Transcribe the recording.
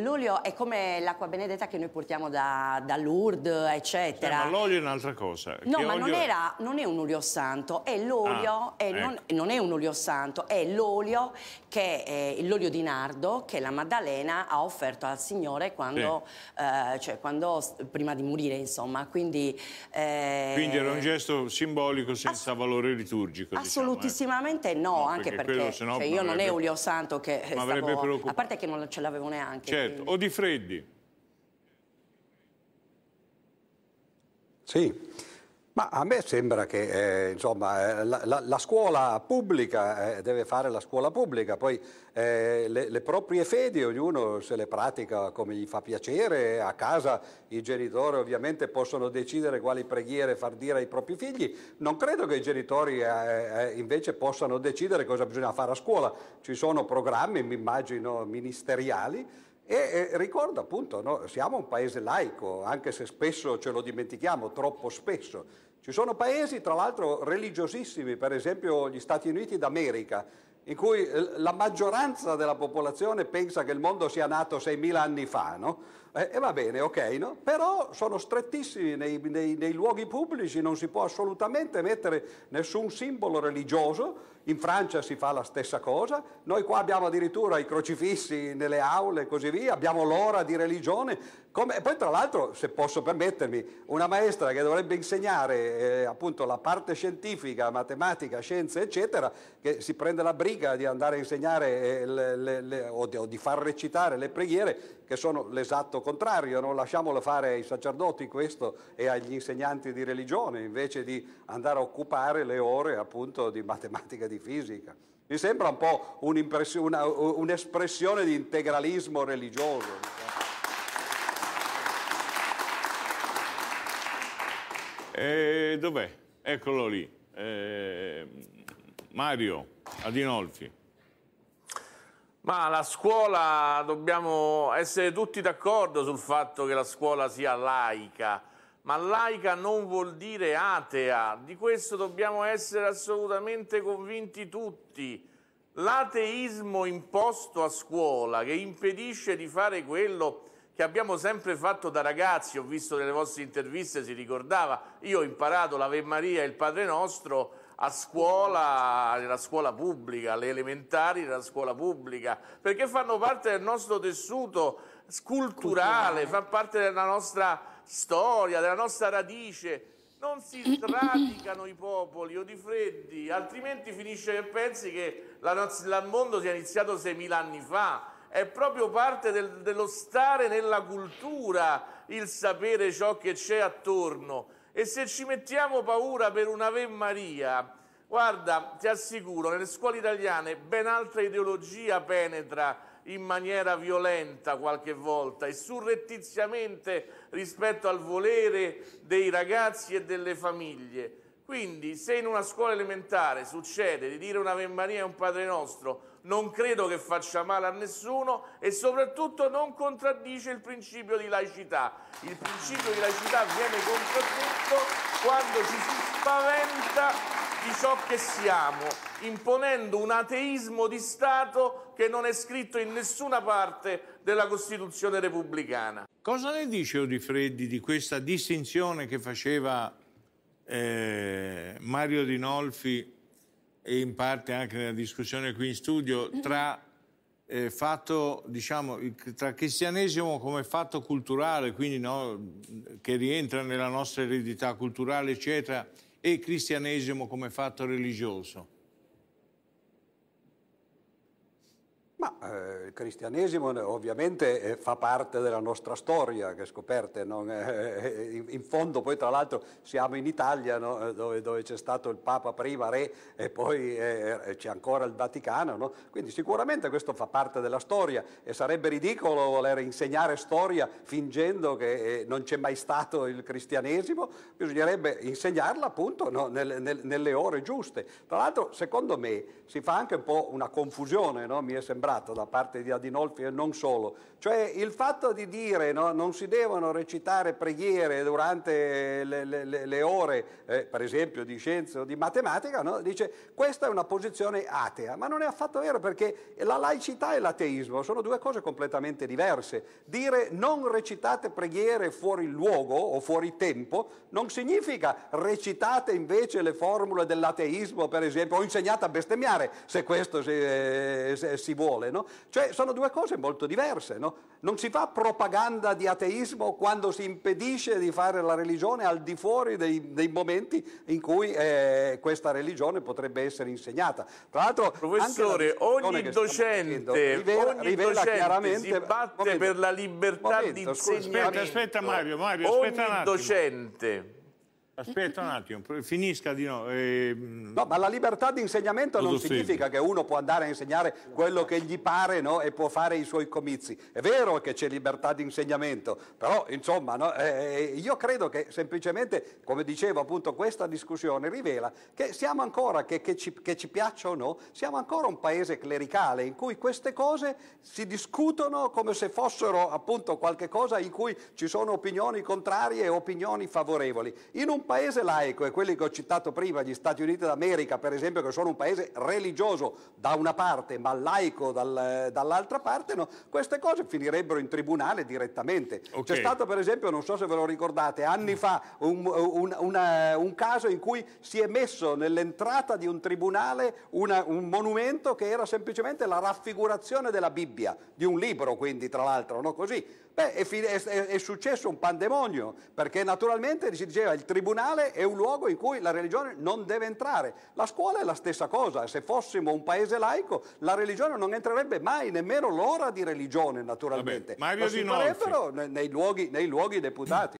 l'olio è come l'acqua benedetta che noi portiamo da, da Lourdes, eccetera. Eh, ma l'olio è un'altra cosa. No, Che ma non, era, non è un olio santo, è l'olio, Ah, è- non, ecco. non è un olio santo, è l'olio che è l'olio di nardo che la Maddalena ha offerto al Signore quando, eh, cioè, quando prima di morire, insomma. Quindi, eh, Quindi era un gesto simbolico senza valore liturgico. diciamo, eh. Assolutissimamente no, No, anche perché perché, quello sennò cioè, io non è olio santo che eh, stavo, a parte che non ce l'avevo neanche. Certo, quindi. o di freddi. Sì, ma a me sembra che eh, insomma, eh, la, la- la scuola pubblica eh, deve fare la scuola pubblica, poi eh, le, le proprie fedi ognuno se le pratica come gli fa piacere, a casa i genitori ovviamente possono decidere quali preghiere far dire ai propri figli, non credo che i genitori eh, eh, invece possano decidere cosa bisogna fare a scuola, ci sono programmi, mi immagino, ministeriali e ricordo appunto, no, siamo un paese laico, anche se spesso ce lo dimentichiamo, troppo spesso. Ci sono paesi, tra l'altro, religiosissimi, per esempio gli Stati Uniti d'America, in cui eh, la maggioranza della popolazione pensa che il mondo sia nato 6.000 anni fa, no? Eh, E va bene, ok, no? Però sono strettissimi nei, nei- nei luoghi pubblici, non si può assolutamente mettere nessun simbolo religioso. In Francia si fa la stessa cosa, noi qua abbiamo addirittura i crocifissi nelle aule e così via, abbiamo l'ora di religione. Come- E poi tra l'altro, se posso permettermi, una maestra che dovrebbe insegnare eh, appunto la parte scientifica, matematica, scienze, eccetera, che si prende la briga di andare a insegnare eh, le- le- le- o, di, o di far recitare le preghiere, che sono l'esatto contrario, no? lasciamolo fare ai sacerdoti questo e agli insegnanti di religione, invece di andare a occupare le ore appunto di matematica e di fisica. Mi sembra un po' un'espressione di integralismo religioso. Eh, dov'è? Eccolo lì. Eh, Mario Adinolfi. Ma la scuola dobbiamo essere tutti d'accordo sul fatto che la scuola sia laica, ma laica non vuol dire atea, di questo dobbiamo essere assolutamente convinti tutti. L'ateismo imposto a scuola che impedisce di fare quello che abbiamo sempre fatto da ragazzi, ho visto nelle vostre interviste, si ricordava, io ho imparato l'Ave Maria e il Padre Nostro a scuola, nella scuola pubblica, alle elementari nella scuola pubblica, perché fanno parte del nostro tessuto culturale, fa parte della nostra storia, della nostra radice. Non si sradicano i popoli o di freddi, altrimenti finisce che pensi che il mondo sia iniziato 6.000 anni fa. È proprio parte del- dello stare nella cultura il sapere ciò che c'è attorno. E se ci mettiamo paura per una Ave Maria, guarda, ti assicuro, nelle scuole italiane ben altra ideologia penetra in maniera violenta qualche volta e surrettiziamente rispetto al volere dei ragazzi e delle famiglie. Quindi, se in una scuola elementare succede di dire un'Ave Maria e un Padre Nostro, non credo che faccia male a nessuno e soprattutto non contraddice il principio di laicità. Il principio di laicità viene contraddetto quando ci si spaventa di ciò che siamo, imponendo un ateismo di Stato che non è scritto in nessuna parte della Costituzione repubblicana. Cosa ne dice Odifreddi di questa distinzione che faceva eh, Mario Dinolfi e in parte anche nella discussione qui in studio tra eh, fatto, diciamo, tra cristianesimo come fatto culturale, quindi no, che rientra nella nostra eredità culturale, eccetera, e cristianesimo come fatto religioso? Ma eh, il cristianesimo eh, ovviamente eh, fa parte della nostra storia, che scoperte, non, eh, in, in fondo poi tra l'altro siamo in Italia no? Eh, dove, dove c'è stato il Papa prima, re e poi eh, c'è ancora il Vaticano, no? quindi sicuramente questo fa parte della storia e sarebbe ridicolo voler insegnare storia fingendo che eh, non c'è mai stato il cristianesimo, bisognerebbe insegnarla appunto no? nelle, nel- nelle ore giuste. Tra l'altro secondo me si fa anche un po' una confusione, mi è sembrato sembrato da parte di Adinolfi e non solo, cioè il fatto di dire no, non si devono recitare preghiere durante le, le, le ore, eh, per esempio di scienze o di matematica, no? dice questa è una posizione atea, ma non è affatto vero perché la laicità e l'ateismo sono due cose completamente diverse. Dire non recitate preghiere fuori luogo o fuori tempo non significa recitate invece le formule dell'ateismo, per esempio, o insegnate a bestemmiare, se questo si, eh, si vuole. No? Cioè sono due cose molto diverse. No? Non si fa propaganda di ateismo quando si impedisce di fare la religione al di fuori dei, dei momenti in cui eh, questa religione potrebbe essere insegnata. Tra l'altro, professore, ogni docente, rivela, ogni rivela docente si batte momento, per la libertà di insegnamento. Aspetta, aspetta Mario, Mario aspetta ogni docente Aspetta un attimo, finisca di no. Eh, no, ma la libertà di insegnamento non significa che uno può andare a insegnare quello che gli pare no? e può fare i suoi comizi. È vero che c'è libertà di insegnamento, però insomma no? eh, io credo che semplicemente, come dicevo appunto, questa discussione rivela che siamo ancora, che, che, ci, che ci piaccia o no, siamo ancora un paese clericale in cui queste cose si discutono come se fossero appunto qualche cosa in cui ci sono opinioni contrarie e opinioni favorevoli. In un paese laico, e quelli che ho citato prima, gli Stati Uniti d'America per esempio, che sono un paese religioso da una parte ma laico dal, dall'altra parte, no? queste cose finirebbero in tribunale direttamente. Okay. C'è stato per esempio, non so se ve lo ricordate, anni fa un, un, una, un caso in cui si è messo nell'entrata di un tribunale una, un monumento che era semplicemente la raffigurazione della Bibbia, di un libro quindi tra l'altro, no? così. Beh, è, è, è, successo un pandemonio, perché naturalmente si diceva il tribunale è un luogo in cui la religione non deve entrare. La scuola è la stessa cosa, se fossimo un paese laico la religione non entrerebbe mai, nemmeno l'ora di religione naturalmente. Vabbè, Mario Ma si farebbero nei luoghi, nei luoghi deputati.